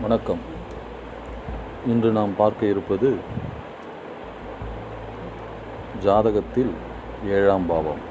வணக்கம். இன்று நாம் பார்க்க இருப்பது ஜாதகத்தில் ஏழாம் பாவம்.